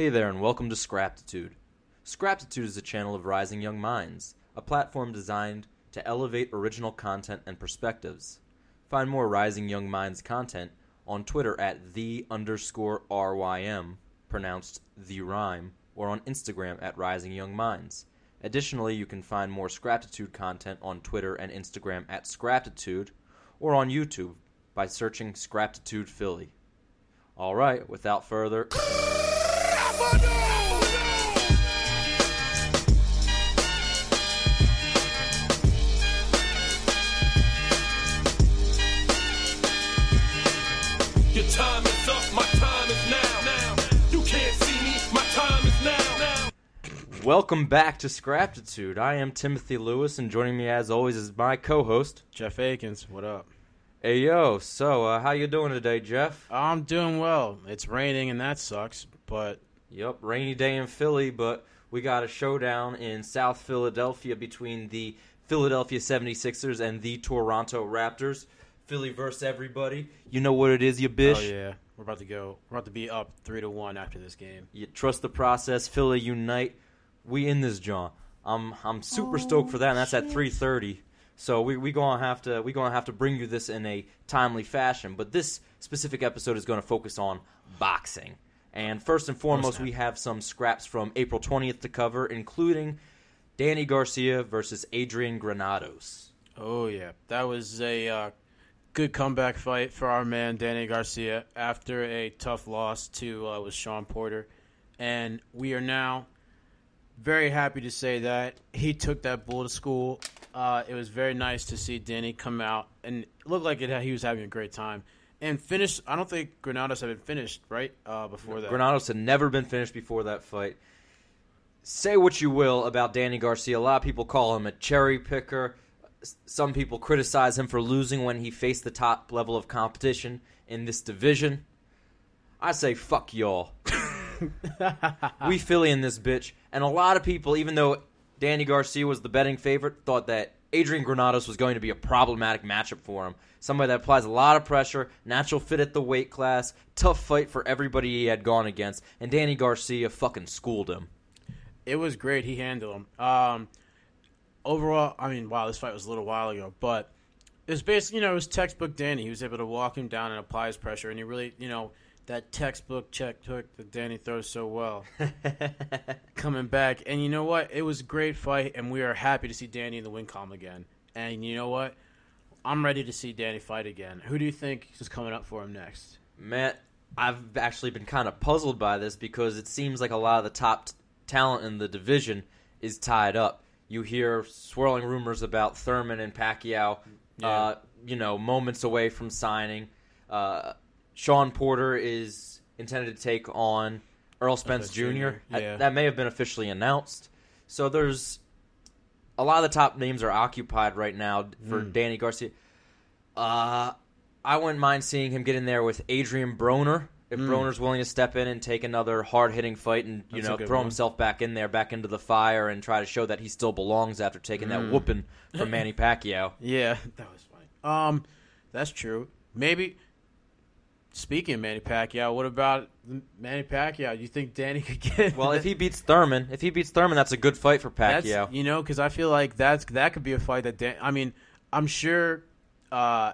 Hey there, and welcome to Scraptitude. Scraptitude is a channel of rising young minds, a platform designed to elevate original content and perspectives. Find more Rising Young Minds content on Twitter at the underscore RYM, pronounced the rhyme, or on Instagram at Rising Young Minds. Additionally, you can find more Scraptitude content on Twitter and Instagram at Scraptitude, or on YouTube by searching Scraptitude Philly. All right, without further. Welcome back to Scraptitude. I am Timothy Lewis, and joining me as always is my co-host. Jeff Akins, what up? Hey yo, so uh, how you doing today, Jeff? I'm doing well. It's raining and that sucks, but Yep, rainy day in Philly, but we got a showdown in South Philadelphia between the Philadelphia 76ers and the Toronto Raptors. Philly versus everybody. You know what it is, you oh, bish. oh yeah, we're about to go. We're about to be up three to one after this game. You trust the process. Philly unite. We in this, John. I'm I'm super oh, stoked for that, and that's at 3:30. So we we gonna have to we gonna have to bring you this in a timely fashion. But this specific episode is going to focus on boxing. And first and foremost, we have some scraps from April 20th to cover, including Danny Garcia versus Adrian Granados. Oh yeah, that was a uh, good comeback fight for our man Danny Garcia after a tough loss to uh, was Sean Porter, and we are now very happy to say that he took that bull to school. Uh, it was very nice to see Danny come out and looked like it, he was having a great time and finish. I don't think Granados had been finished right uh, before that. Granados had never been finished before that fight. Say what you will about Danny Garcia. A lot of people call him a cherry picker. Some people criticize him for losing when he faced the top level of competition in this division. I say fuck y'all. we Philly in this bitch. And a lot of people, even though Danny Garcia was the betting favorite, thought that Adrian Granados was going to be a problematic matchup for him. Somebody that applies a lot of pressure, natural fit at the weight class, tough fight for everybody he had gone against, and Danny Garcia fucking schooled him. It was great. He handled him. Um, overall, I mean, wow, this fight was a little while ago, but it was basically, you know, it was textbook Danny. He was able to walk him down and apply his pressure, and he really, you know, that textbook check hook that Danny throws so well coming back. And you know what? It was a great fight, and we are happy to see Danny in the win column again. And you know what? I'm ready to see Danny fight again. Who do you think is coming up for him next? Matt, I've actually been kind of puzzled by this because it seems like a lot of the top t- talent in the division is tied up. You hear swirling rumors about Thurman and Pacquiao, uh, you know, moments away from signing. Uh, Sean Porter is intended to take on Errol Spence Jr. I- yeah. that may have been officially announced. So there's a lot of the top names are occupied right now for Hmm. Danny Garcia. Uh, I wouldn't mind seeing him get in there with Adrian Broner if Broner's willing to step in and take another hard hitting fight and you Hmm. That's know throw one. himself back in there, back into the fire, and try to show that he still belongs after taking Hmm. that whooping from Manny Pacquiao. Yeah, that was funny. Um, that's true. Maybe. Speaking of Manny Pacquiao, what about Manny Pacquiao? Do you think Danny could get? Well, if he beats Thurman, if he beats Thurman, that's a good fight for that's Pacquiao. you know, because I feel like that's that could be a fight that Dan. I mean, I'm sure uh,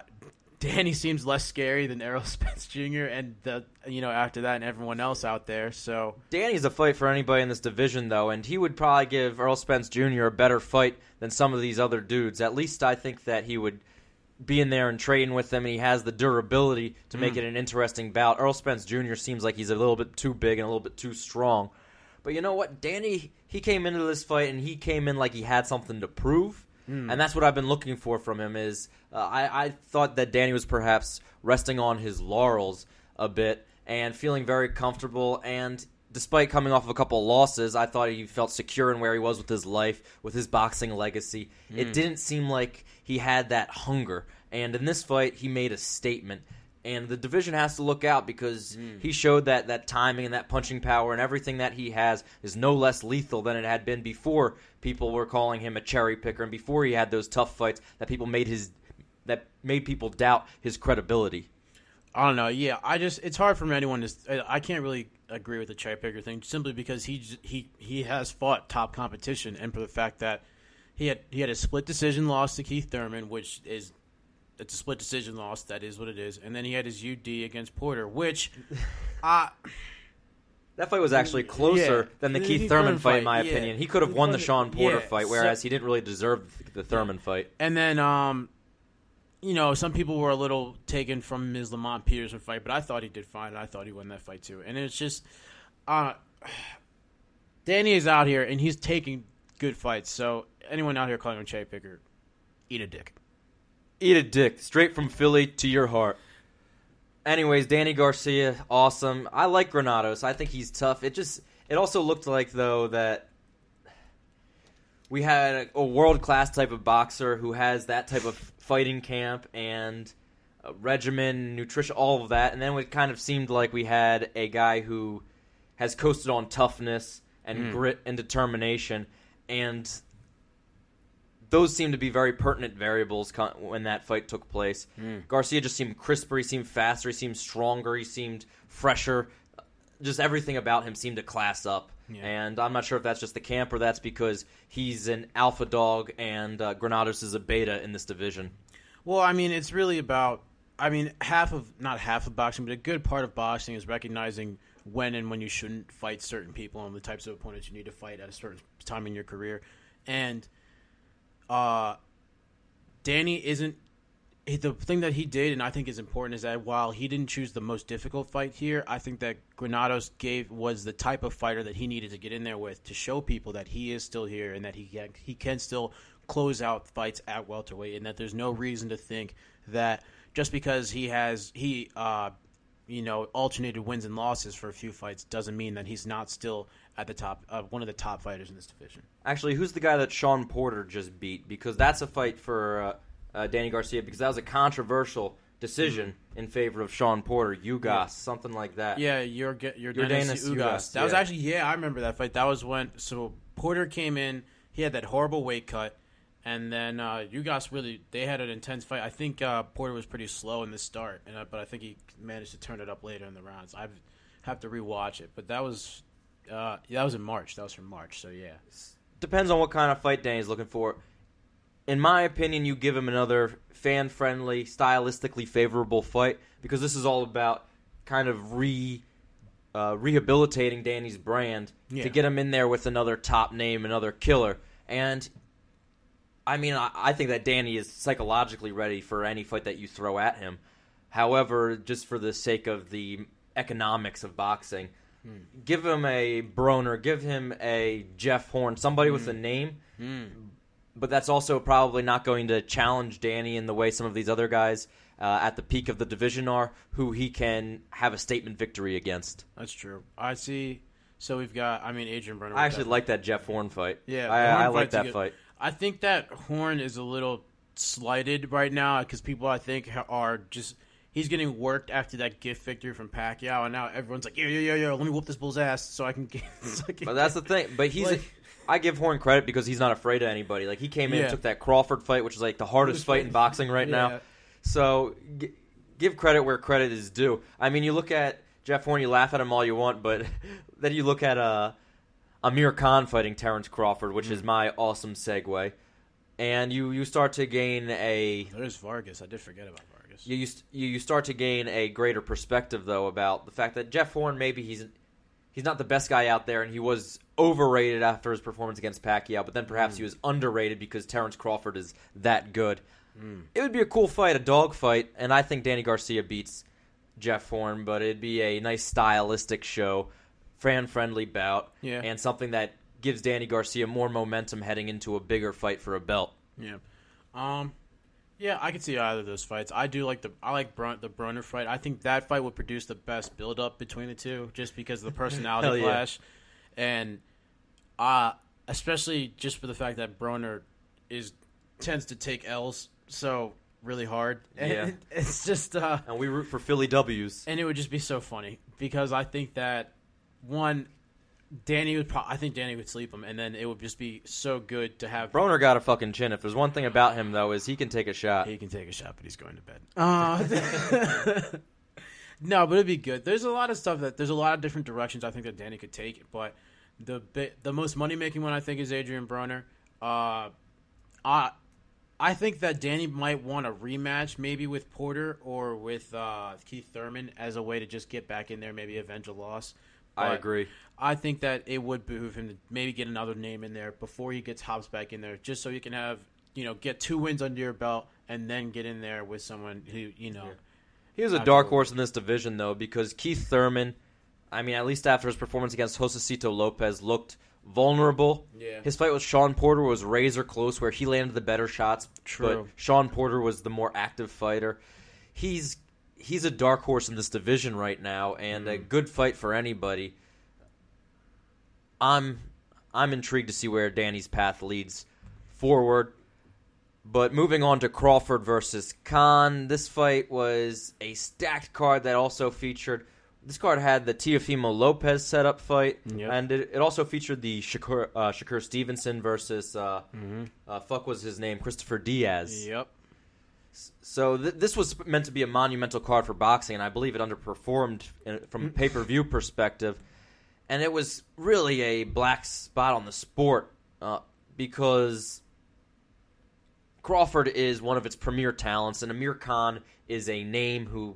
Danny seems less scary than Errol Spence Jr. and the you know after that and everyone else out there. So Danny's a fight for anybody in this division, though, and he would probably give Errol Spence Jr. a better fight than some of these other dudes. At least I think that he would be in there and train with them, and he has the durability to make mm. it an interesting bout. Errol Spence Jr. seems like he's a little bit too big and a little bit too strong. But you know what? Danny, he came into this fight and he came in like he had something to prove. Mm. And that's what I've been looking for from him. Is uh, I, I thought that Danny was perhaps resting on his laurels a bit and feeling very comfortable. And despite coming off of a couple of losses, I thought he felt secure in where he was with his life, with his boxing legacy. It mm. didn't seem like he had that hunger. And in this fight, he made a statement. And the division has to look out because hmm. he showed that that timing and that punching power and everything that he has is no less lethal than it had been before people were calling him a cherry picker and before he had those tough fights that people made his that made people doubt his credibility. I don't know. Yeah, I just it's hard for anyone to. I can't really agree with the cherry picker thing simply because he he he has fought top competition, and for the fact that he had he had a split decision loss to Keith Thurman, which is it's a split decision loss. That is what it is, and then he had his UD against Porter, which. Uh, That fight was actually closer Yeah. than the The Keith Keith Thurman Thurman fight, in my yeah. opinion. He could have won the won Sean Porter yeah, fight, so- whereas he didn't really deserve the Thurman fight. And then, um, you know, some people were a little taken from his Lamont Peterson fight, but I thought he did fine. and I thought he won that fight too. And it's just, uh, Danny is out here and he's taking good fights. So anyone out here calling him a cherry picker, eat a dick. Eat a dick, straight from Philly to your heart. Anyways, Danny Garcia, awesome. I like Granados. I think he's tough. It just, it also looked like though that we had a, a world class type of boxer who has that type of fighting camp and regimen, nutrition, all of that, and then it kind of seemed like we had a guy who has coasted on toughness and hmm. grit and determination, and those seem to be very pertinent variables con- when that fight took place. Garcia just seemed crisper, he seemed faster, he seemed stronger, he seemed fresher. Just everything about him seemed to class up. Yeah. And I'm not sure if that's just the camp or that's because he's an alpha dog and uh, Granados is a beta in this division. Well, I mean, it's really about. I mean, half of not half of boxing, but a good part of boxing is recognizing when and when you shouldn't fight certain people and the types of opponents you need to fight at a certain time in your career. And uh, Danny isn't. The thing that he did, and I think is important, is that while he didn't choose the most difficult fight here, I think that Granados gave was the type of fighter that he needed to get in there with to show people that he is still here and that he can, he can still close out fights at welterweight, and that there's no reason to think that just because he has he uh, you know alternated wins and losses for a few fights doesn't mean that he's not still at the top uh, one of the top fighters in this division. Actually, who's the guy that Sean Porter just beat? Because that's a fight for uh, uh, Danny Garcia. Because that was a controversial decision in favor of Sean Porter, Ugas, Yeah. something like that. Yeah, you're get your Yordenis Dennis Ugas. Ugas, That was actually yeah, I remember that fight. That was when so Porter came in. He had that horrible weight cut, and then uh, Ugas really they had an intense fight. I think uh, Porter was pretty slow in the start, and uh, but I think he managed to turn it up later in the rounds. I have to rewatch it, but that was uh, that was in March. That was from March. So yeah, Depends on what kind of fight Danny's looking for. In my opinion, you give him another fan friendly, stylistically favorable fight because this is all about kind of re uh, rehabilitating Danny's brand Yeah. to get him in there with another top name, another killer. And I mean, I, I think that Danny is psychologically ready for any fight that you throw at him. However, just for the sake of the economics of boxing, give him a Broner, give him a Jeff Horn, somebody with a name. But that's also probably not going to challenge Danny in the way some of these other guys uh, at the peak of the division are, who he can have a statement victory against. that's true. I see. So we've got. I mean, Adrian Broner. I actually like that Jeff Horn fight. Yeah, I, the I like that good- fight. I think that Horn is a little slighted right now because people I think are just he's getting worked after that gift victory from Pacquiao, and now everyone's like, yo, yo, yo, yo, let me whoop this bull's ass so I can get. so I can But that's the thing. But he's. Like- I give Horn credit because he's not afraid of anybody. Like he came in Yeah. and took that Crawford fight, which is like the hardest fight in boxing right Yeah. now. So g- give credit where credit is due. I mean, you look at Jeff Horn, you laugh at him all you want, but then you look at uh, Amir Khan fighting Terrence Crawford, which Mm. is my awesome segue, and you you start to gain a There's Vargas. I did forget about Vargas. You you, you you start to gain a greater perspective though about the fact that Jeff Horn maybe he's he's not the best guy out there and he was overrated after his performance against Pacquiao, but then perhaps Hmm. he was underrated because Terrence Crawford is that good. Hmm. It would be a cool fight, a dog fight, and I think Danny Garcia beats Jeff Horn, but it'd be a nice stylistic show, fan friendly bout, Yeah. and something that gives Danny Garcia more momentum heading into a bigger fight for a belt. Yeah. Um. Yeah, I could see either of those fights. I do like the I like Brun- the Broner fight. I think that fight would produce the best build up between the two, just because of the personality Hell yeah. clash, and uh especially just for the fact that Broner is tends to take L's so really hard. And Yeah. it's just uh And we root for Philly W's. and it would just be so funny because I think that one Danny would pro- I think Danny would sleep him and then it would just be so good to have Broner got a fucking chin. If there's one thing about him though, is he can take a shot. He can take a shot, but he's going to bed. Uh, No, but it'd be good. There's a lot of stuff that there's a lot of different directions I think that Danny could take, but the bit, the most money making one I think is Adrian Broner. Uh, I I think that Danny might want a rematch, maybe with Porter or with uh, Keith Thurman, as a way to just get back in there, maybe avenge a loss. I agree. I think that it would behoove him to maybe get another name in there before he gets Hobbs back in there, just so he can have you know get two wins under your belt and then get in there with someone who you know. He was a dark horse in this division, though, because Keith Thurman, I mean, at least after his performance against Josesito Lopez, looked vulnerable. Yeah. His fight with Sean Porter was razor close, where he landed the better shots. True. But Sean Porter was the more active fighter. He's he's a dark horse in this division right now, and a mm-hmm. good fight for anybody. I'm I'm intrigued to see where Danny's path leads forward. But moving on to Crawford versus Khan, this fight was a stacked card that also featured. This card had the Teofimo Lopez setup fight, Yep. and it, it also featured the Shakur, uh, Shakur Stevenson versus uh, Mm-hmm. uh, fuck was his name Christopher Diaz. Yep. So th- this was meant to be a monumental card for boxing, and I believe it underperformed in, from a pay per view perspective. And it was really a black spot on the sport uh, because Crawford is one of its premier talents, and Amir Khan is a name who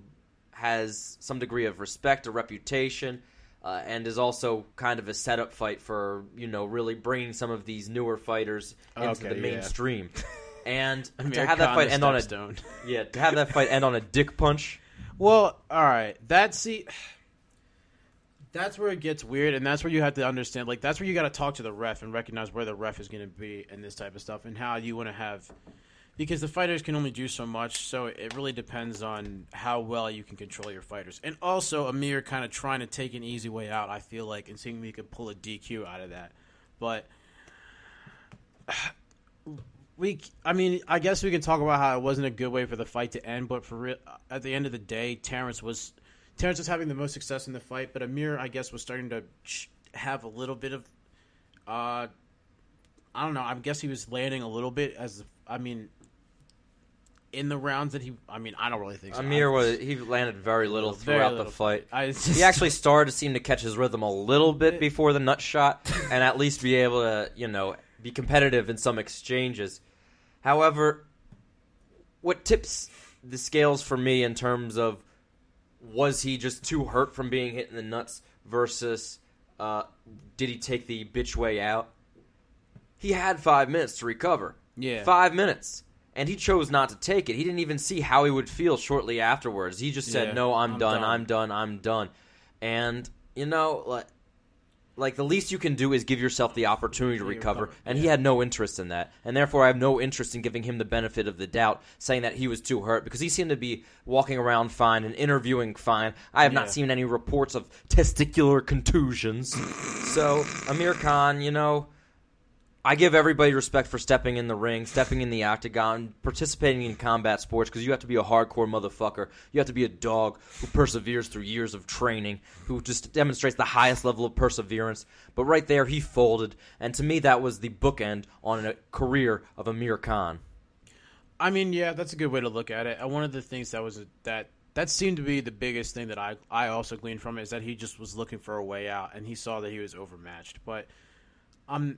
has some degree of respect, a reputation, uh, and is also kind of a setup fight for you know really bringing some of these newer fighters into Okay, the yeah. mainstream. And to Amir have that fight end on a Stepstone. yeah, to have that fight end on a dick punch. Well, all right. That's see. That's where it gets weird, and that's where you have to understand. Like, that's where you got to talk to the ref and recognize where the ref is going to be and this type of stuff, and how you want to have. Because the fighters can only do so much, so it really depends on how well you can control your fighters. And also, Amir kind of trying to take an easy way out. I feel like, and seeing if he could pull a DQ out of that, but we i mean i guess we can talk about how it wasn't a good way for the fight to end but for real at the end of the day terrence was terrence was having the most success in the fight but amir i guess was starting to have a little bit of uh i don't know i guess he was landing a little bit as i mean in the rounds that he i mean i don't really think so Amir was he landed very little Very throughout little. the fight. I, He actually started to seem to catch his rhythm a little bit before the nut shot, and at least be able to you know be competitive in some exchanges. However, what tips the scales for me in terms of was he just too hurt from being hit in the nuts versus uh, did he take the bitch way out? He had five minutes to recover. Yeah. Five minutes. And he chose not to take it. He didn't even see how he would feel shortly afterwards. He just said, Yeah, No, I'm, I'm done, done." I'm done, I'm done. And, you know, like, like the least you can do is give yourself the opportunity to recover. And he had no interest in that. And therefore, I have no interest in giving him the benefit of the doubt, saying that he was too hurt, because he seemed to be walking around fine and interviewing fine. I have not Yeah. seen any reports of testicular contusions. so, Amir Khan, you know. I give everybody respect for stepping in the ring, stepping in the octagon, participating in combat sports because you have to be a hardcore motherfucker. You have to be a dog who perseveres through years of training, who just demonstrates the highest level of perseverance. But right there, he folded, and to me, that was the bookend on a career of Amir Khan. I mean, yeah, that's a good way to look at it. And one of the things that was that that seemed to be the biggest thing that I I also gleaned from it is that he just was looking for a way out, and he saw that he was overmatched. But um,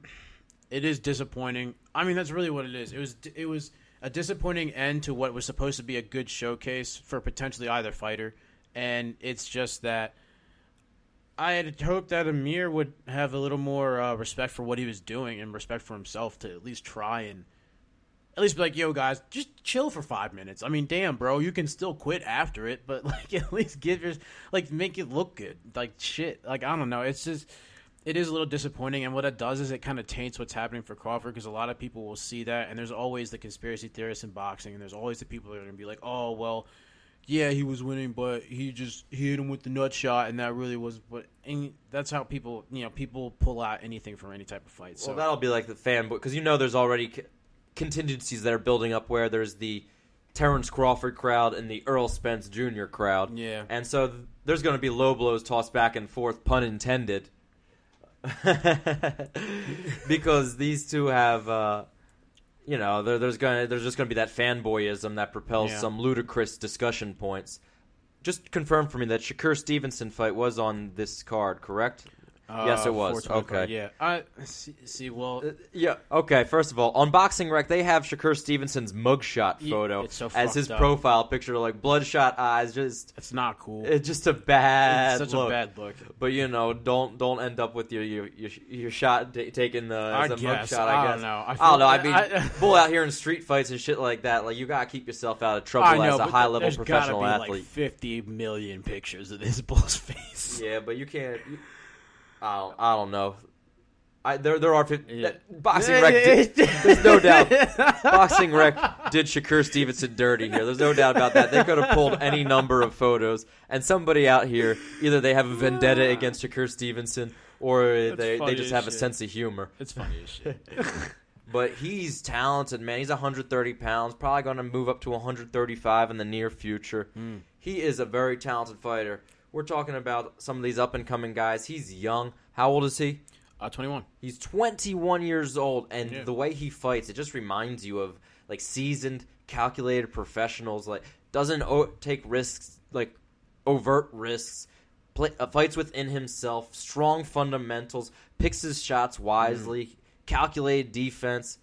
it is disappointing. I mean, that's really what it is. It was it was a disappointing end to what was supposed to be a good showcase for potentially either fighter, and it's just that. I had hoped that Amir would have a little more uh, respect for what he was doing and respect for himself to at least try and at least be like, yo, guys, just chill for five minutes. I mean, damn, bro, you can still quit after it, but like, at least give your like make it look good. Like shit, like I don't know. It's just it is a little disappointing, and what it does is it kind of taints what's happening for Crawford because a lot of people will see that, and there's always the conspiracy theorists in boxing, and there's always the people that are gonna be like, oh well. Yeah, he was winning, but he just he hit him with the nut shot, and that really was. But and that's how people, you know, people pull out anything from any type of fight. So Well, that'll be like the fanboy because you know there's already c- contingencies that are building up where there's the Terrence Crawford crowd and the Errol Spence Jr. crowd. Yeah. and so th- there's going to be low blows tossed back and forth, pun intended, because these two have. Uh, you know, there's gonna there's just gonna be that fanboyism that propels Yeah. some ludicrous discussion points. just confirm for me that Shakur Stevenson fight was on this card, correct? Uh, Yes, it was. Okay. Yeah. I see, see. Well, Yeah. Okay. First of all, on Boxing Rec, they have Shakur Stevenson's mugshot photo so as his up. profile picture, like bloodshot eyes. Just it's not cool. it's just a bad it's such look. a bad look. But you know, don't don't end up with your your your, your shot ta taking the I as a guess. mugshot. I I don't guess. know. I I, don't know. I mean, I- bull out here in street fights and shit like that. Like you gotta keep yourself out of trouble know, as a high level professional gotta be athlete. Like Fifty million pictures of this bull's face. Yeah, but you can't. You, I don't. I don't know. I there there are 50, Yeah. boxing rec. Did, there's no doubt. Boxing rec did Shakur Stevenson dirty here. There's no doubt about that. They could have pulled any number of photos, and somebody out here either they have a vendetta against Shakur Stevenson, or they they just as have a sense of humor. It's funny as shit. But he's talented, man. He's 130 pounds, probably going to move up to 135 in the near future. Hmm. He is a very talented fighter. We're talking about some of these up and coming guys. He's young. How old is he? Uh, Twenty-one. He's 21 years old, and Yeah. the way he fights, it just reminds you of like seasoned, calculated professionals. Like doesn't o- take risks, like overt risks. Play, uh, fights within himself, strong fundamentals, picks his shots wisely, calculated defense,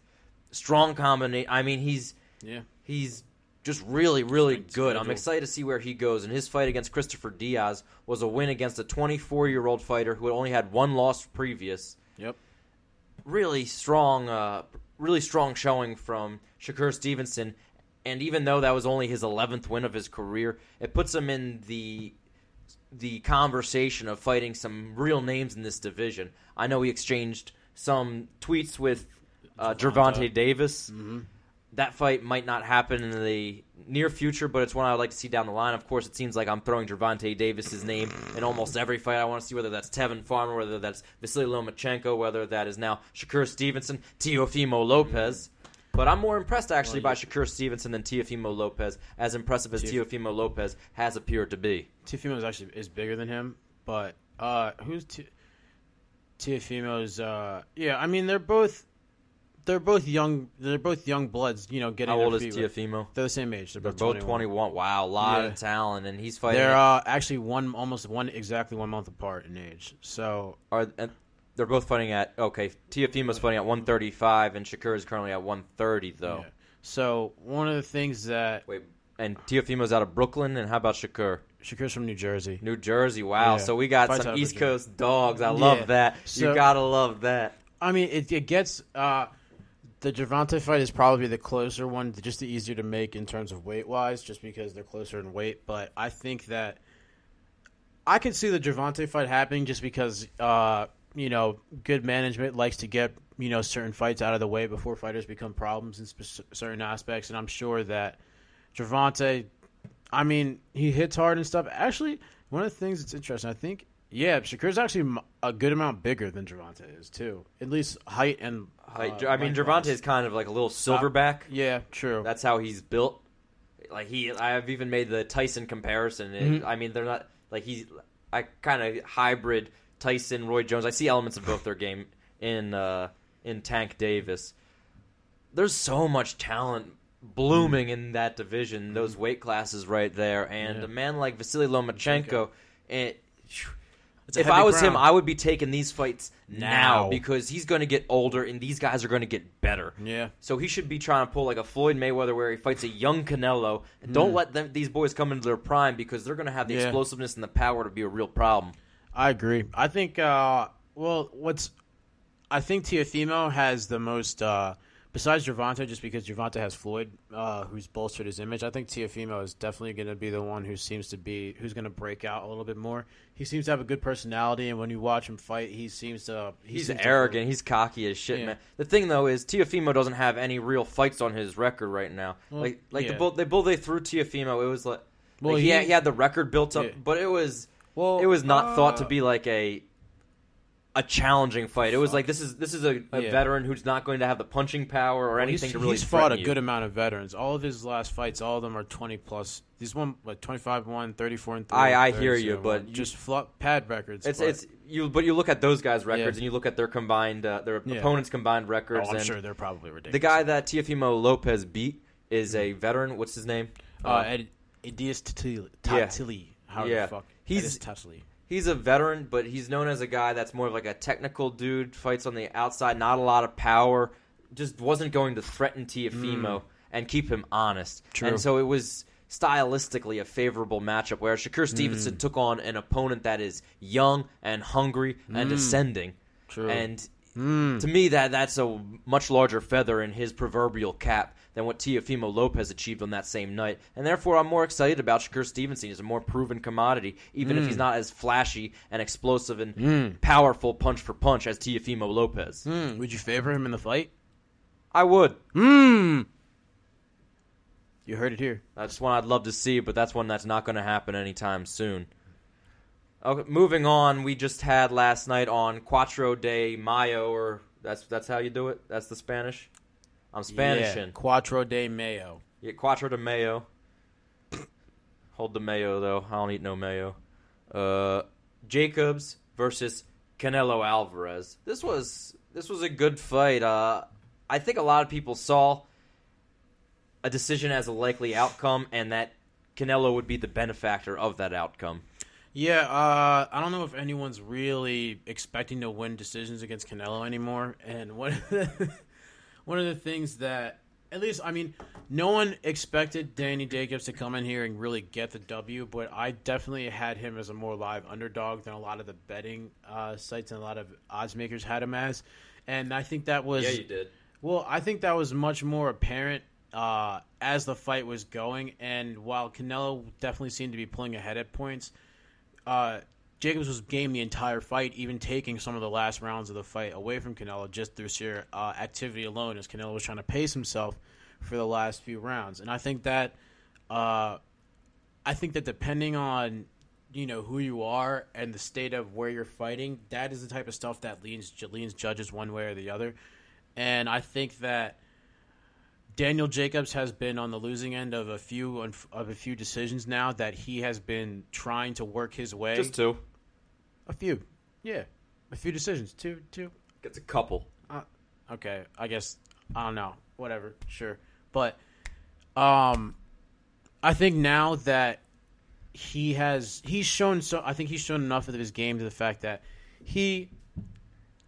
strong combination. I mean, he's Yeah. he's just really, really good. I'm excited to see where he goes. And his fight against Christopher Diaz was a win against a 24 year old fighter who had only had one loss previous. Yep. Really strong, uh, really strong showing from Shakur Stevenson. And even though that was only his 11th win of his career, it puts him in the the conversation of fighting some real names in this division. I know he exchanged some tweets with uh, Davis Mm-hmm. That fight might not happen in the near future, but it's one I would like to see down the line. Of course, it seems like I'm throwing Gervonta Davis's name in almost every fight. I want to see whether that's Tevin Farmer, whether that's Vasily Lomachenko, whether that is now Shakur Stevenson, Teofimo Lopez. But I'm more impressed actually Well, by Shakur Stevenson than Teofimo Lopez, as impressive as Teof- Teofimo Lopez has appeared to be. Teofimo is actually is bigger than him, but uh, who's T- Teofimo's? Uh, yeah, I mean they're both they're both young. They're both young bloods. You know, getting How old is feet wet. Teofimo? They're the same age. They're They're both, both 21. 21. Wow, a lot Yeah. of talent, and he's fighting. They're uh, actually one almost one exactly one month apart in age. So are and they're both fighting at okay. Teofimo's fighting at 135, and Shakur is currently at 130 though. yeah. So one of the things that Wait, and Teofimo's out of Brooklyn, and how about Shakur? Shakur's from New Jersey. New Jersey. Wow, Yeah. so we got Fights out some of East Virginia. Coast dogs. I love Yeah. that. So- you gotta love that. I mean, it, it gets uh, the Gervonta fight is probably the closer one, just the easier to make in terms of weight wise, just because they're closer in weight. But I think that I could see the Gervonta fight happening just because uh, you know good management likes to get you know certain fights out of the way before fighters become problems in sp- certain aspects, and I'm sure that Gervonta, I mean, he hits hard and stuff. Actually, one of the things that's interesting, I think, yeah, Shakur's actually a good amount bigger than Gervonta is too. At least height and. Like, uh, I mean, lengthwise. Gervonta is kind of like a little silverback. Yeah, true. That's how he's built. Like he, I've even made the Tyson comparison. It- Mhm. I mean, they're not like he's. I kind of hybrid Tyson, Roy Jones. I see elements of both their game in uh, in Tank Davis. There's so much talent blooming in that division, those weight classes right there, and Yeah. a man like Vasily Lomachenko. And It's a if I was him. I would be taking these fights now, Now. because he's going to get older, and these guys are going to get better. yeah, So he should be trying to pull like a Floyd Mayweather where he fights a young Canelo. And don't let them, these boys come into their prime because they're going to have the. Yeah. explosiveness and the power to be a real problem. I agree. I think. Uh, well, what's I think Teofimo has the most. Uh, besides Gervonta, just because Gervonta has Floyd, uh, who's bolstered his image, I think Teofimo is definitely going to be the one who seems to be who's going to break out a little bit more. He seems to have a good personality, and when you watch him fight, he seems to. He He's seems to- arrogant. He's cocky as shit, Yeah. man. The thing though is Teofimo doesn't have any real fights on his record right now. Well, like like the bull they bull they threw Teofimo. It was like, Well, like, he, he- had, he had the record built up, Yeah. but it was Well, it was not thought to uh, be like a a challenging fight. It was like this is this is a, a Yeah. veteran who's not going to have the punching power or anything he's, to really he's fought a threaten you. good amount of veterans. All of his last fights, all of them are 20 plus. These one, what, 25 1, 34 and 3. I- I hear you, 0, but 1. you- just flop, pad records. It's but- it's you, but you look at those guys' records and you look at their combined uh, their Yeah. opponents' combined Oh, records. I'm and sure they're probably ridiculous. the guy that Teofimo Lopez beat is a veteran. What's his name? uh, Ed, Edias Tatili. Yeah. Tatili. How Yeah. the fuck? He's- He's Tesley. He's a veteran, but he's known as a guy that's more of like a technical dude. Fights on the outside, not a lot of power. Just wasn't going to threaten Teofimo hmm. and keep him honest. True. And so it was stylistically a favorable matchup where Shakur hmm. Stevenson took on an opponent that is young and hungry and hmm. ascending. True. And to me, that that's a much larger feather in his proverbial cap than what Teofimo Lopez achieved on that same night. And therefore, I'm more excited about Shakur Stevenson. He's a more proven commodity, even if he's not as flashy and explosive and powerful punch for punch as Teofimo Lopez. Hmm, would you favor him in the fight? I would. Hmm. You heard it here. That's one I'd love to see, but that's one that's not going to happen anytime soon. Okay, moving on, we just had last night on Cuatro de Mayo, or that's that's how you do it. That's the Spanish. I'm Spanish Yeah, in. Cuatro de Mayo. Yeah, Cuatro de Mayo. Hold the mayo though. I don't eat no mayo. Uh, Jacobs versus Canelo Alvarez. This was this was a good fight. Uh, I think a lot of people saw a decision as a likely outcome, and that Canelo would be the benefactor of that outcome. Yeah, uh, I don't know if anyone's really expecting to win decisions against Canelo anymore. And one of the, one of the things that, at least, I mean, no one expected Danny Jacobs to come in here and really get the W, but I definitely had him as a more live underdog than a lot of the betting uh, sites and a lot of odds makers had him as. And I think that was yeah, you did. well, I think that was much more apparent uh, as the fight was going, and while Canelo definitely seemed to be pulling ahead at points, uh, Jacobs was game the entire fight, even taking some of the last rounds of the fight away from Canelo just through sheer uh, activity alone, as Canelo was trying to pace himself for the last few rounds. And I think that, uh, I think that depending on you know who you are and the state of where you're fighting, that is the type of stuff that leans leans judges one way or the other. And I think that Daniel Jacobs has been on the losing end of a few of a few decisions now that he has been trying to work his way. Just two. A few, yeah, a few decisions. Two, two. Gets a couple. Okay, I guess I don't know. Whatever, sure. But um, I think now that he has he's shown so I think he's shown enough of his game to the fact that he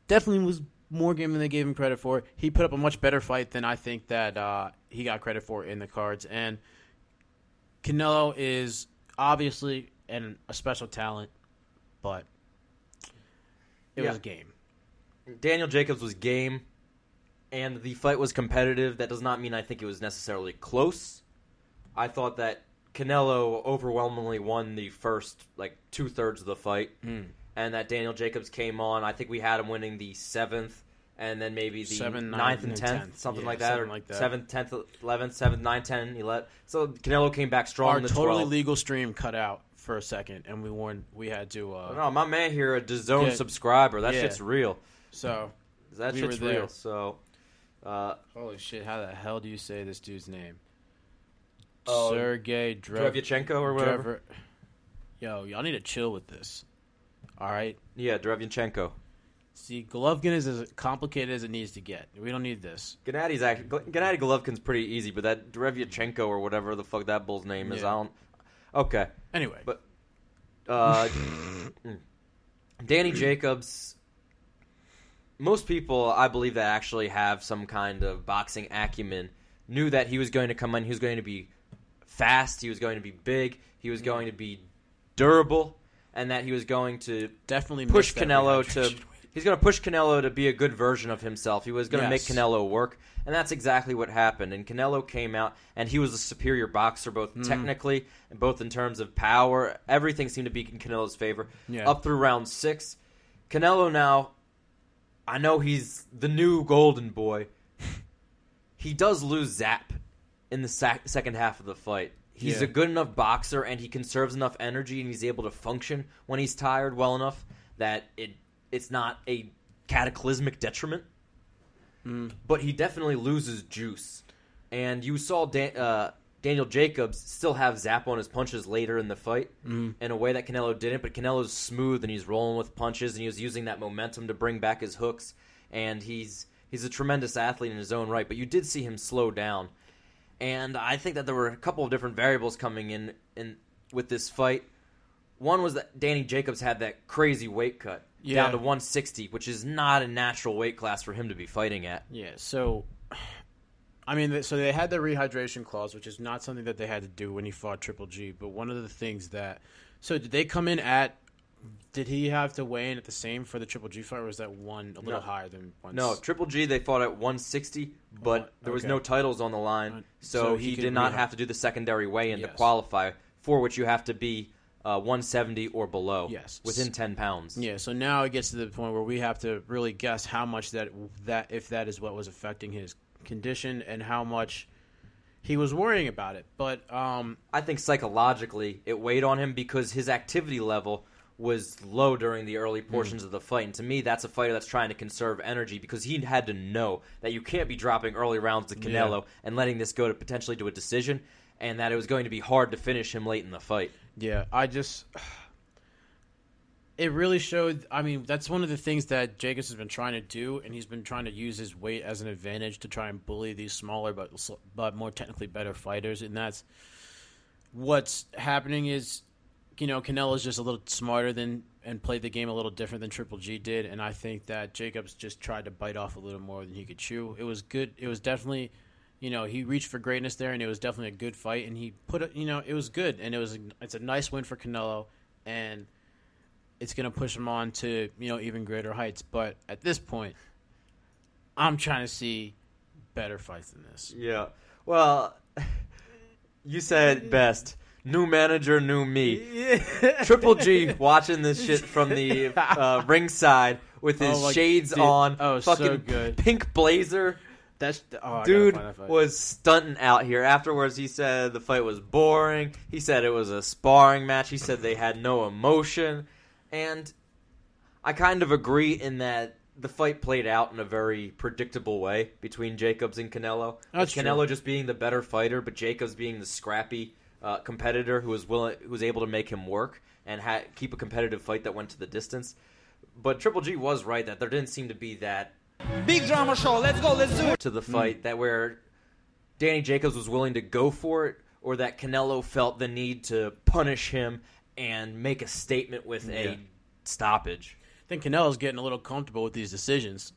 definitely was more game than they gave him credit for. He put up a much better fight than I think that uh, he got credit for in the cards. And Canelo is obviously an, a special talent, but it Yeah. was game. Daniel Jacobs was game, and the fight was competitive. That does not mean I think it was necessarily close. I thought that Canelo overwhelmingly won the first like two thirds of the fight, hmm. and that Daniel Jacobs came on. I think we had him winning the seventh, and then maybe the Seven, ninth nine, and tenth, 10th. something Yeah, like that, something or like that. seventh, tenth, eleventh, seventh, ninth, ten, eleven. So Canelo came back strong. Our in the totally 12th. legal stream cut out for a second, and we warned we had to. Uh, No, my man here, a DAZN Yeah. subscriber. That Yeah. shit's real. So That We shit's real. So, uh, holy shit! How the hell do you say this dude's name? Oh, Sergey Drev- or whatever. Drever- Yo, y'all need to chill with this. All right. Yeah, Drevchenko. See, Golovkin is as complicated as it needs to get. We don't need this. Gennadi's actually Gennady Golovkin's pretty easy, but that Drevchenko or whatever the fuck that bull's name is, Yeah. I don't. Okay, Anyway, But- uh, mm. Danny Jacobs. Most people, I believe, that actually have some kind of boxing acumen, knew that he was going to come in. He was going to be fast. He was going to be big. He was going to be durable, and that he was going to definitely push Canelo to. He's going to push Canelo to be a good version of himself. He was going to Yes. make Canelo work, and that's exactly what happened. And Canelo came out, and he was a superior boxer, both Mm-hmm. technically and both in terms of power. Everything seemed to be in Canelo's favor Yeah. up through round six. Canelo now, I know he's the new golden boy. he does lose Zap in the sac- second half of the fight. He's Yeah. a good enough boxer, and he conserves enough energy, and he's able to function when he's tired well enough that it it's not a cataclysmic detriment. But he definitely loses juice, and you saw Dan, uh, Daniel Jacobs still have zap on his punches later in the fight in a way that Canelo didn't. But Canelo's smooth and he's rolling with punches, and he was using that momentum to bring back his hooks, and he's he's a tremendous athlete in his own right. But you did see him slow down, and I think that there were a couple of different variables coming in in with this fight. One was that Danny Jacobs had that crazy weight cut Yeah. down to 160, which is not a natural weight class for him to be fighting at. Yeah, so I mean, so they had the rehydration clause, which is not something that they had to do when he fought Triple G. But one of the things that, so did they come in at? Did he have to weigh in at the same for the Triple G fight, or was that one a little No. higher than one? No, Triple G they fought at 160, but Oh, there was no titles on the line, so, So he, he did not rehi- have to do the secondary weigh-in to qualify, for which you have to be uh, 170 or below. Yes. within 10 pounds. Yeah, so now it gets to the point where we have to really guess how much that that if that is what was affecting his condition and how much he was worrying about it. But um, I think psychologically it weighed on him because his activity level was low during the early portions of the fight. And to me, that's a fighter that's trying to conserve energy because he had to know that you can't be dropping early rounds to Canelo Yeah. and letting this go to potentially to a decision, and that it was going to be hard to finish him late in the fight. Yeah, I just it really showed. I mean, that's one of the things that Jacobs has been trying to do, and he's been trying to use his weight as an advantage to try and bully these smaller but but more technically better fighters, and that's what's happening. Is you know Canelo's just a little smarter than and played the game a little different than Triple G did, and I think that Jacobs just tried to bite off a little more than he could chew. It was good. It was definitely. You know, he reached for greatness there, and it was definitely a good fight. And he put, it. you know, it was good, and it was, it's a nice win for Canelo, and it's going to push him on to you know even greater heights. But at this point, I'm trying to see better fights than this. Yeah. Well, you said best. New manager, new me. Triple G watching this shit from the uh, ringside with his Oh, like, shades dude, on, oh, so fucking good. pink blazer. That's oh, Dude that was stunting out here. Afterwards, he said the fight was boring. He said it was a sparring match. He said they had no emotion. And I kind of agree in that the fight played out in a very predictable way between Jacobs and Canelo. That's With Canelo true. just being the better fighter, but Jacobs being the scrappy uh, competitor who was willing, who was able to make him work and ha- keep a competitive fight that went to the distance. But Triple G was right that there didn't seem to be that Big drama show. Let's go. Let's do it. to the fight that where Danny Jacobs was willing to go for it, or that Canelo felt the need to punish him and make a statement with Yeah. a stoppage. I think Canelo's getting a little comfortable with these decisions.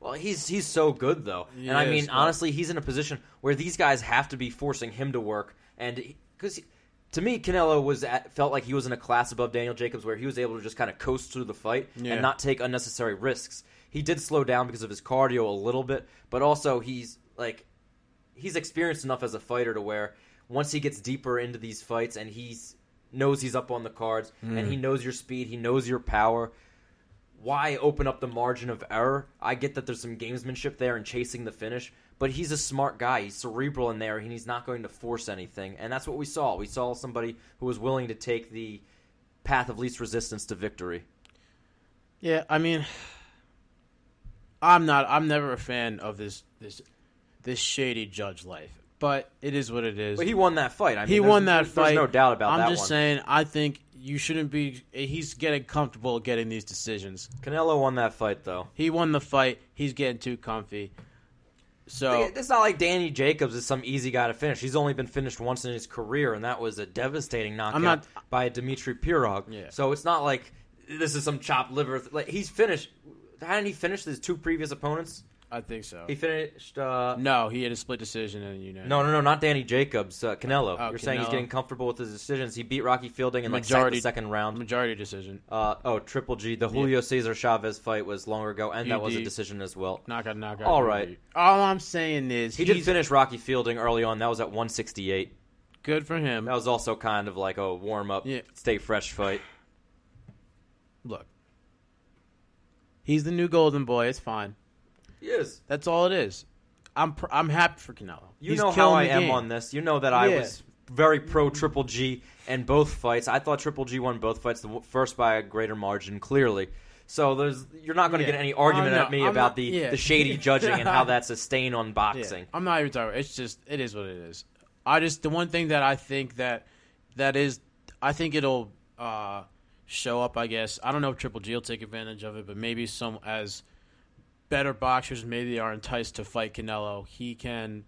Well, he's he's so good though, and I Yes, mean but- honestly, he's in a position where these guys have to be forcing him to work, and because to me, Canelo was at, felt like he was in a class above Daniel Jacobs, where he was able to just kind of coast through the fight Yeah. and not take unnecessary risks. He did slow down because of his cardio a little bit, but also he's like he's experienced enough as a fighter to where once he gets deeper into these fights and he's knows he's up on the cards and he hmm. knows your speed, he knows your power. Why open up the margin of error? I get that there's some gamesmanship there and chasing the finish, but he's a smart guy. He's cerebral in there, and he's not going to force anything. And that's what we saw. We saw somebody who was willing to take the path of least resistance to victory. Yeah, I mean, I'm not. I'm never a fan of this this this shady judge life, but it is what it is. But he won that fight. I mean, he won that there's, fight. There's no doubt about that one. I'm just one. saying. I think you shouldn't be. He's getting comfortable getting these decisions. Canelo won that fight, though. He won the fight. He's getting too comfy. So It's not like Danny Jacobs is some easy guy to finish. He's only been finished once in his career, and that was a devastating knockout not- by Dmitry Pirog. Yeah. So it's not like this is some chopped liver. th- Like he's finished. Hadn't he finished his two previous opponents? I think so. He finished. Uh, no, he had a split decision, and you know, no, no, no, not Danny Jacobs. Uh, Canelo. Oh, You're saying he's getting comfortable with his decisions. He beat Rocky Fielding in like Majority- the second round. majority decision. Uh, oh, Triple G. The Julio Cesar Chavez fight was longer ago, and that was a decision as well. Knockout, knockout. All right. All I'm saying is He did finish Rocky Fielding early on. That was at 168. good for him. That was also kind of like a warm up, Yeah. stay fresh fight. Look, he's the new golden boy. It's fine. Yes. That's all it is. I'm pr- I'm happy for Canelo. You He's know how I am game. on this. You know that I Yeah. was very pro Triple G and both fights. I thought Triple G won both fights, the first by a greater margin, clearly. So there's you're not going to Yeah. get any argument Oh, no, at me I'm about not- the, yeah. the shady judging and how that's a stain on boxing. I'm not even talking. About, it's just it is what it is. I just the one thing that I think that that is I think it'll uh, show up. I guess I don't know if Triple G will take advantage of it, but maybe some as better boxers maybe are enticed to fight Canelo. He can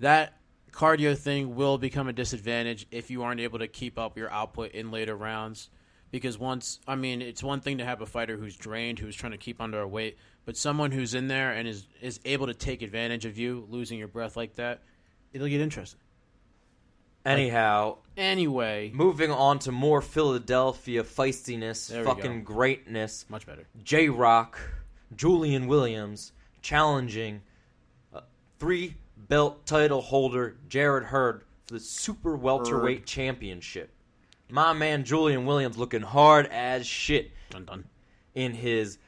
that cardio thing will become a disadvantage if you aren't able to keep up your output in later rounds. Because once, I mean, it's one thing to have a fighter who's drained, who's trying to keep under a weight, but someone who's in there and is is able to take advantage of you losing your breath like that, it'll get interesting. Anyhow, Anyway, moving on to more Philadelphia feistiness, There we fucking greatness. much better. J Rock, Julian Williams challenging uh, three belt title holder Jarrett Hurd for the super welterweight championship. My man Julian Williams looking hard as shit Dun dun. in his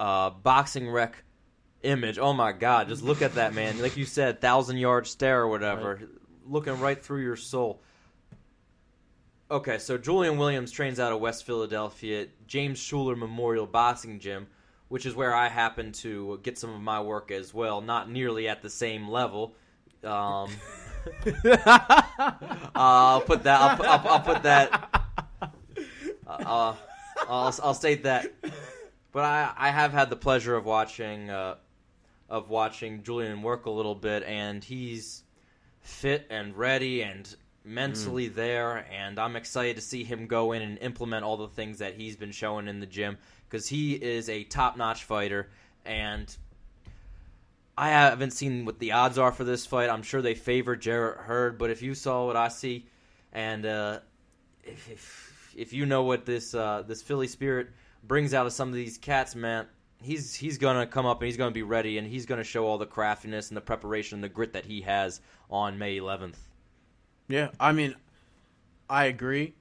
uh, boxing rec image. Oh my god, just look at that man. Like you said, thousand yard stare or whatever, looking right through your soul. Okay, so Julian Williams trains out of West Philadelphia James Shuler Memorial Boxing Gym, which is where I happen to get some of my work as well. Not nearly at the same level. Um, I'll put that. I'll, pu- I'll, I'll put that. Uh, I'll, I'll state that. But I, I have had the pleasure of watching uh, of watching Julian work a little bit, and he's fit and ready and mentally there, and I'm excited to see him go in and implement all the things that he's been showing in the gym because he is a top notch fighter, and I haven't seen what the odds are for this fight. I'm sure they favor Jarrett Hurd, but if you saw what I see, and uh, if, if if you know what this uh, this Philly spirit brings out of some of these cats, man, he's he's gonna come up and he's gonna be ready, and he's gonna show all the craftiness and the preparation and the grit that he has on May 11th. Yeah, I mean, I agree,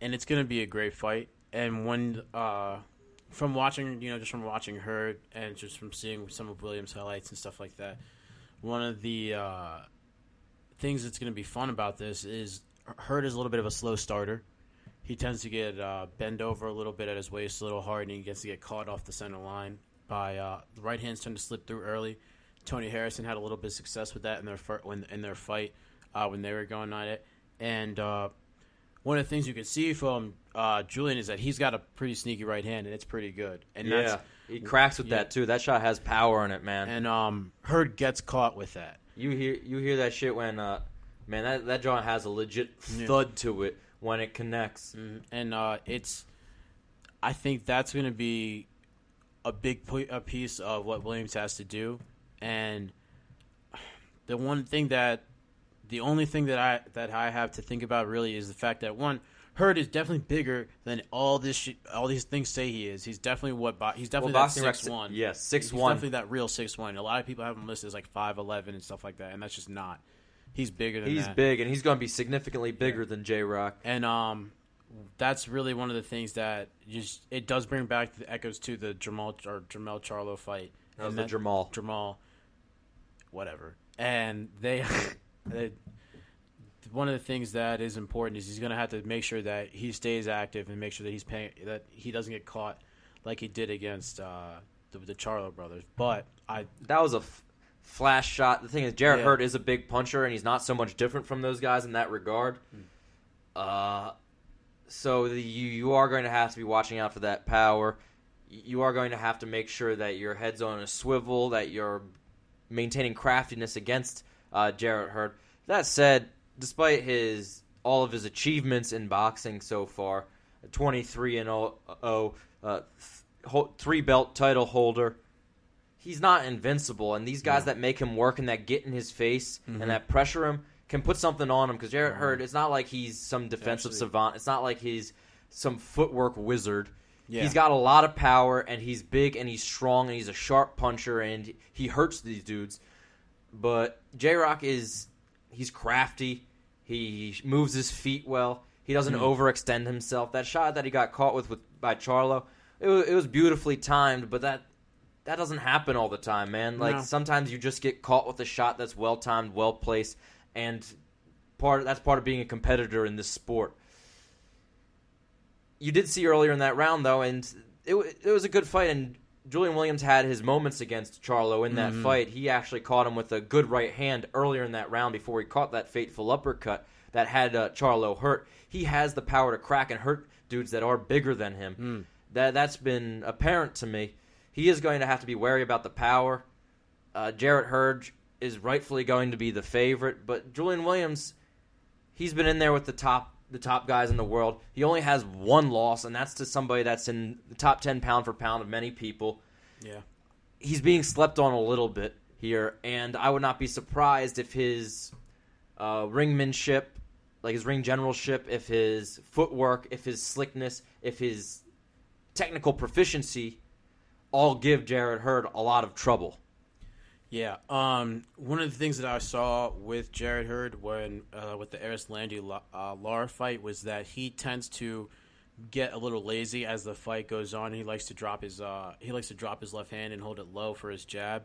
and it's going to be a great fight. And when, uh, from watching, you know, just from watching Hurd and just from seeing some of Williams' highlights and stuff like that, one of the uh, things that's going to be fun about this is Hurd is a little bit of a slow starter. He tends to get uh, bend over a little bit at his waist a little hard, and he gets to get caught off the center line by uh, the right hands tend to slip through early. Tony Harrison had a little bit of success with that in their fir- when in their fight uh, when they were going at it. And uh, one of the things you can see from uh, Julian is that he's got a pretty sneaky right hand, and it's pretty good. And Yeah, that's, he cracks with yeah. that too. That shot has power in it, man. and um, Hurd gets caught with that. You hear you hear that shit when uh, man that that joint has a legit Yeah. thud to it when it connects. and uh, it's I think that's going to be a big a piece of what Williams has to do, and the one thing that the only thing that I that I have to think about really is the fact that one Hurd is definitely bigger than all this shit, all these things say he is. He's definitely what bo- he's definitely Well, that six one. yes, 6'1". He's definitely that real six one. A lot of people have him listed as like five eleven and stuff like that, and that's just not. He's bigger than He's that. big and he's going to be significantly bigger than J Rock. and um, that's really one of the things that just it does bring back the echoes to the Jamal or Jamel Charlo fight. That was And the that- Jamal. Jamal, whatever. And they, they, one of the things that is important is he's going to have to make sure that he stays active and make sure that he's paying that he doesn't get caught like he did against uh, the, the Charlo brothers. But I That was a f- flash shot. The thing is, Jarrett Yeah. Hurd is a big puncher, and he's not so much different from those guys in that regard. Hmm. Uh, so the, you you are going to have to be watching out for that power. You are going to have to make sure that your head's on a swivel, that you're maintaining craftiness against uh, Jarrett Hurd. That said, despite his all of his achievements in boxing so far, 23 and 0, uh, th- three belt title holder, he's not invincible. And these guys that make him work and that get in his face Mm-hmm. and that pressure him can put something on him. Because Jarrett Hurd, it's not like he's some defensive Actually- savant. It's not like he's some footwork wizard. Yeah. He's got a lot of power and he's big and he's strong and he's a sharp puncher and he hurts these dudes. But J Rock is he's crafty. He moves his feet well. He doesn't Hmm. overextend himself. That shot that he got caught with, with by Charlo, it was, it was beautifully timed, but that that doesn't happen all the time, man. Like No. sometimes you just get caught with a shot that's well timed, well placed, and part that's part of being a competitor in this sport. You did see earlier in that round though, and it it was a good fight. And Julian Williams had his moments against Charlo in that fight. He actually caught him with a good right hand earlier in that round before he caught that fateful uppercut that had uh, Charlo hurt. He has the power to crack and hurt dudes that are bigger than him. That that's been apparent to me. He is going to have to be wary about the power. Uh, Jarrett Hurd is rightfully going to be the favorite, but Julian Williams, he's been in there with the top the top guys in the world. He only has one loss, and that's to somebody that's in the top ten pound for pound of many people. Yeah. He's being slept on a little bit here, and I would not be surprised if his uh, ringmanship, like his ring generalship, if his footwork, if his slickness, if his technical proficiency, all give Jarrett Hurd a lot of trouble. Yeah. Um, one of the things that I saw with Jarrett Hurd when uh, with the Erislandy uh, Lara fight was that he tends to get a little lazy as the fight goes on. He likes to drop his uh, he likes to drop his left hand and hold it low for his jab,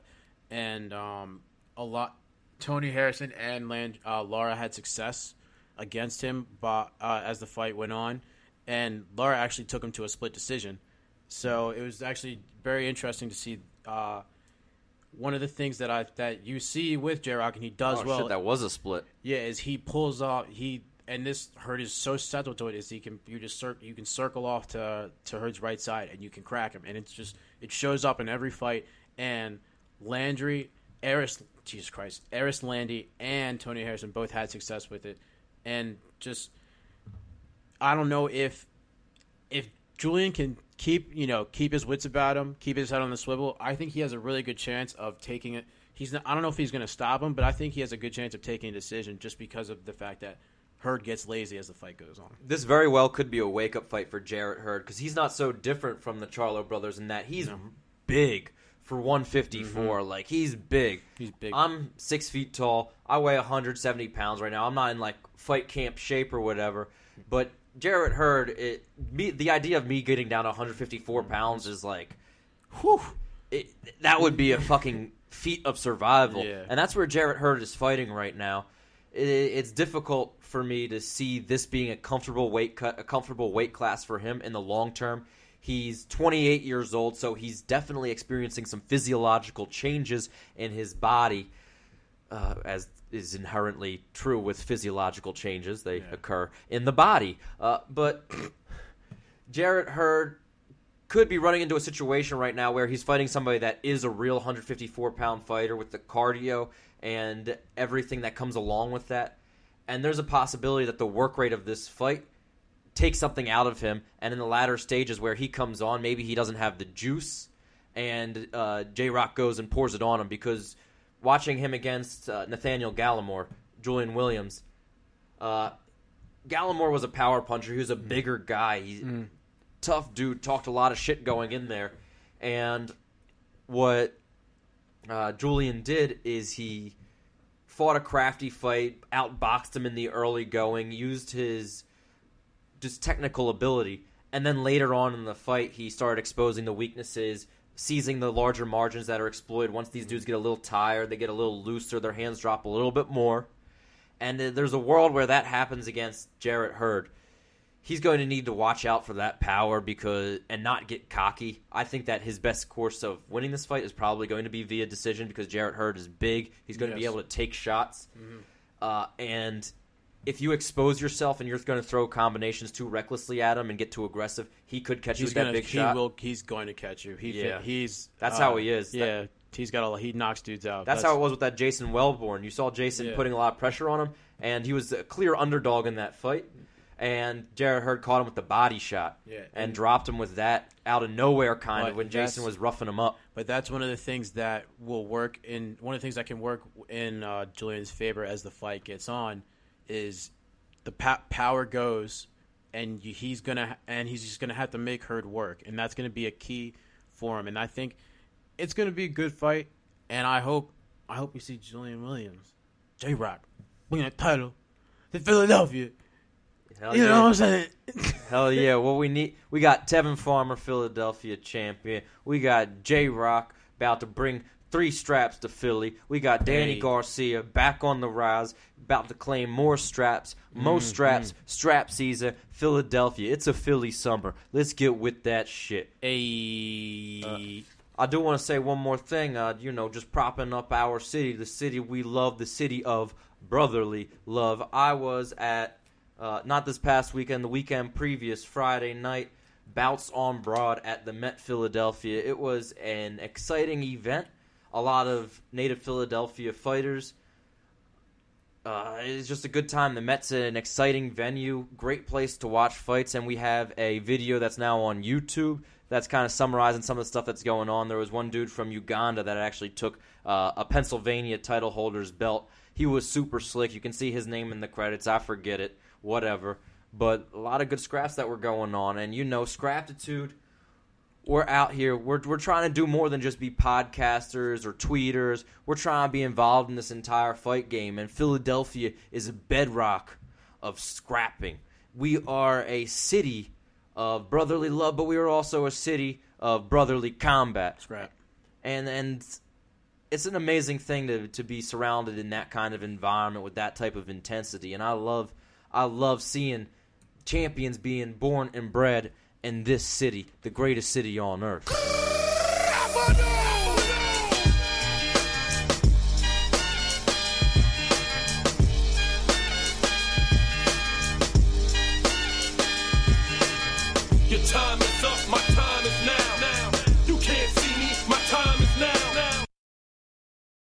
and um, a lot. Tony Harrison and Land, uh, Lara had success against him, but uh, as the fight went on, and Lara actually took him to a split decision. So it was actually very interesting to see. One of the things that I that you see with J Rock and he does oh, well, shit, that was a split. yeah, is he pulls off he and this Hurd is so settled to it is he can you just cir- you can circle off to to Hurd's right side and you can crack him and it's just it shows up in every fight and Landry Eris Jesus Christ Erislandy and Tony Harrison both had success with it and just I don't know if if Julian can keep you know keep his wits about him, keep his head on the swivel, I think he has a really good chance of taking it. He's not, I don't know if he's going to stop him, but I think he has a good chance of taking a decision just because of the fact that Hurd gets lazy as the fight goes on. This very well could be a wake up fight for Jarrett Hurd because he's not so different from the Charlo brothers in that he's big for 154. Mm-hmm. Like he's big. He's big. I'm six feet tall. I weigh 170 pounds right now. I'm not in like fight camp shape or whatever, but Jarrett Hurd, it me the idea of me getting down 154 pounds is like, whew, it, that would be a fucking feat of survival, Yeah. and that's where Jarrett Hurd is fighting right now. It, it's difficult for me to see this being a comfortable weight cut, a comfortable weight class for him in the long term. He's 28 years old, so he's definitely experiencing some physiological changes in his body uh, as is inherently true with physiological changes. They occur in the body. Uh, but Jarrett Hurd could be running into a situation right now where he's fighting somebody that is a real 154 pound fighter with the cardio and everything that comes along with that. And there's a possibility that the work rate of this fight takes something out of him. And in the latter stages where he comes on, maybe he doesn't have the juice, and uh, J Rock goes and pours it on him because watching him against uh, Nathaniel Gallimore, Julian Williams, uh, Gallimore was a power puncher. He was a bigger guy. He's tough dude. Talked a lot of shit going in there, and what uh, Julian did is he fought a crafty fight, outboxed him in the early going, used his just technical ability, and then later on in the fight, he started exposing the weaknesses, seizing the larger margins that are exploited. Once these dudes get a little tired, they get a little looser, their hands drop a little bit more. And there's a world where that happens against Jarrett Hurd. He's going to need to watch out for that power because and not get cocky. I think that his best course of winning this fight is probably going to be via decision because Jarrett Hurd is big. He's going to be able to take shots. Uh, and if you expose yourself and you're going to throw combinations too recklessly at him and get too aggressive, he could catch you He's with that gonna big he shot. will he's going to catch you. He Yeah. he's That's uh, how he is. Yeah, he's got a he knocks dudes out. That's, how it was with that Jason Welborn. You saw Jason Yeah. putting a lot of pressure on him, and he was a clear underdog in that fight. And Jarrett Hurd caught him with the body shot, Yeah, and, and- dropped him with that out of nowhere, kind of when Jason was roughing him up. But that's one of the things that will work in one of the things that can work in uh, Julian's favor as the fight gets on is the pa- power goes, and he's gonna and he's just gonna have to make Hurd work, and that's gonna be a key for him. And I think it's gonna be a good fight, and I hope I hope we see Julian Williams, J Rock, bring that title to Philadelphia. Hell You yeah. know what I'm saying? Hell yeah! Well, we need we got Tevin Farmer, Philadelphia champion. We got J Rock about to bring three straps to Philly. We got Danny Hey. Garcia back on the rise, about to claim more straps, Mm-hmm. most straps, strap season, Philadelphia. It's a Philly summer. Let's get with that shit. A I do want to say one more thing. Uh, you know, just propping up our city, the city we love, the city of brotherly love. I was at uh, not this past weekend, the weekend previous, Friday night, bouts on Broad at the Met Philadelphia. It was an exciting event. A lot of native Philadelphia fighters. Uh, it's just a good time. The Mets an exciting venue, great place to watch fights, and we have a video that's now on YouTube that's kind of summarizing some of the stuff that's going on. There was one dude from Uganda that actually took uh, a Pennsylvania title holder's belt. He was super slick. You can see his name in the credits. I forget it, whatever. But a lot of good scraps that were going on, and you know, Scraptitude we're out here. We're, we're trying to do more than just be podcasters or tweeters. We're trying to be involved in this entire fight game. And Philadelphia is a bedrock of scrapping. We are a city of brotherly love, but we are also a city of brotherly combat. Scrap. And and it's an amazing thing to to be surrounded in that kind of environment with that type of intensity. And I love I love seeing champions being born and bred in this city, the greatest city on earth.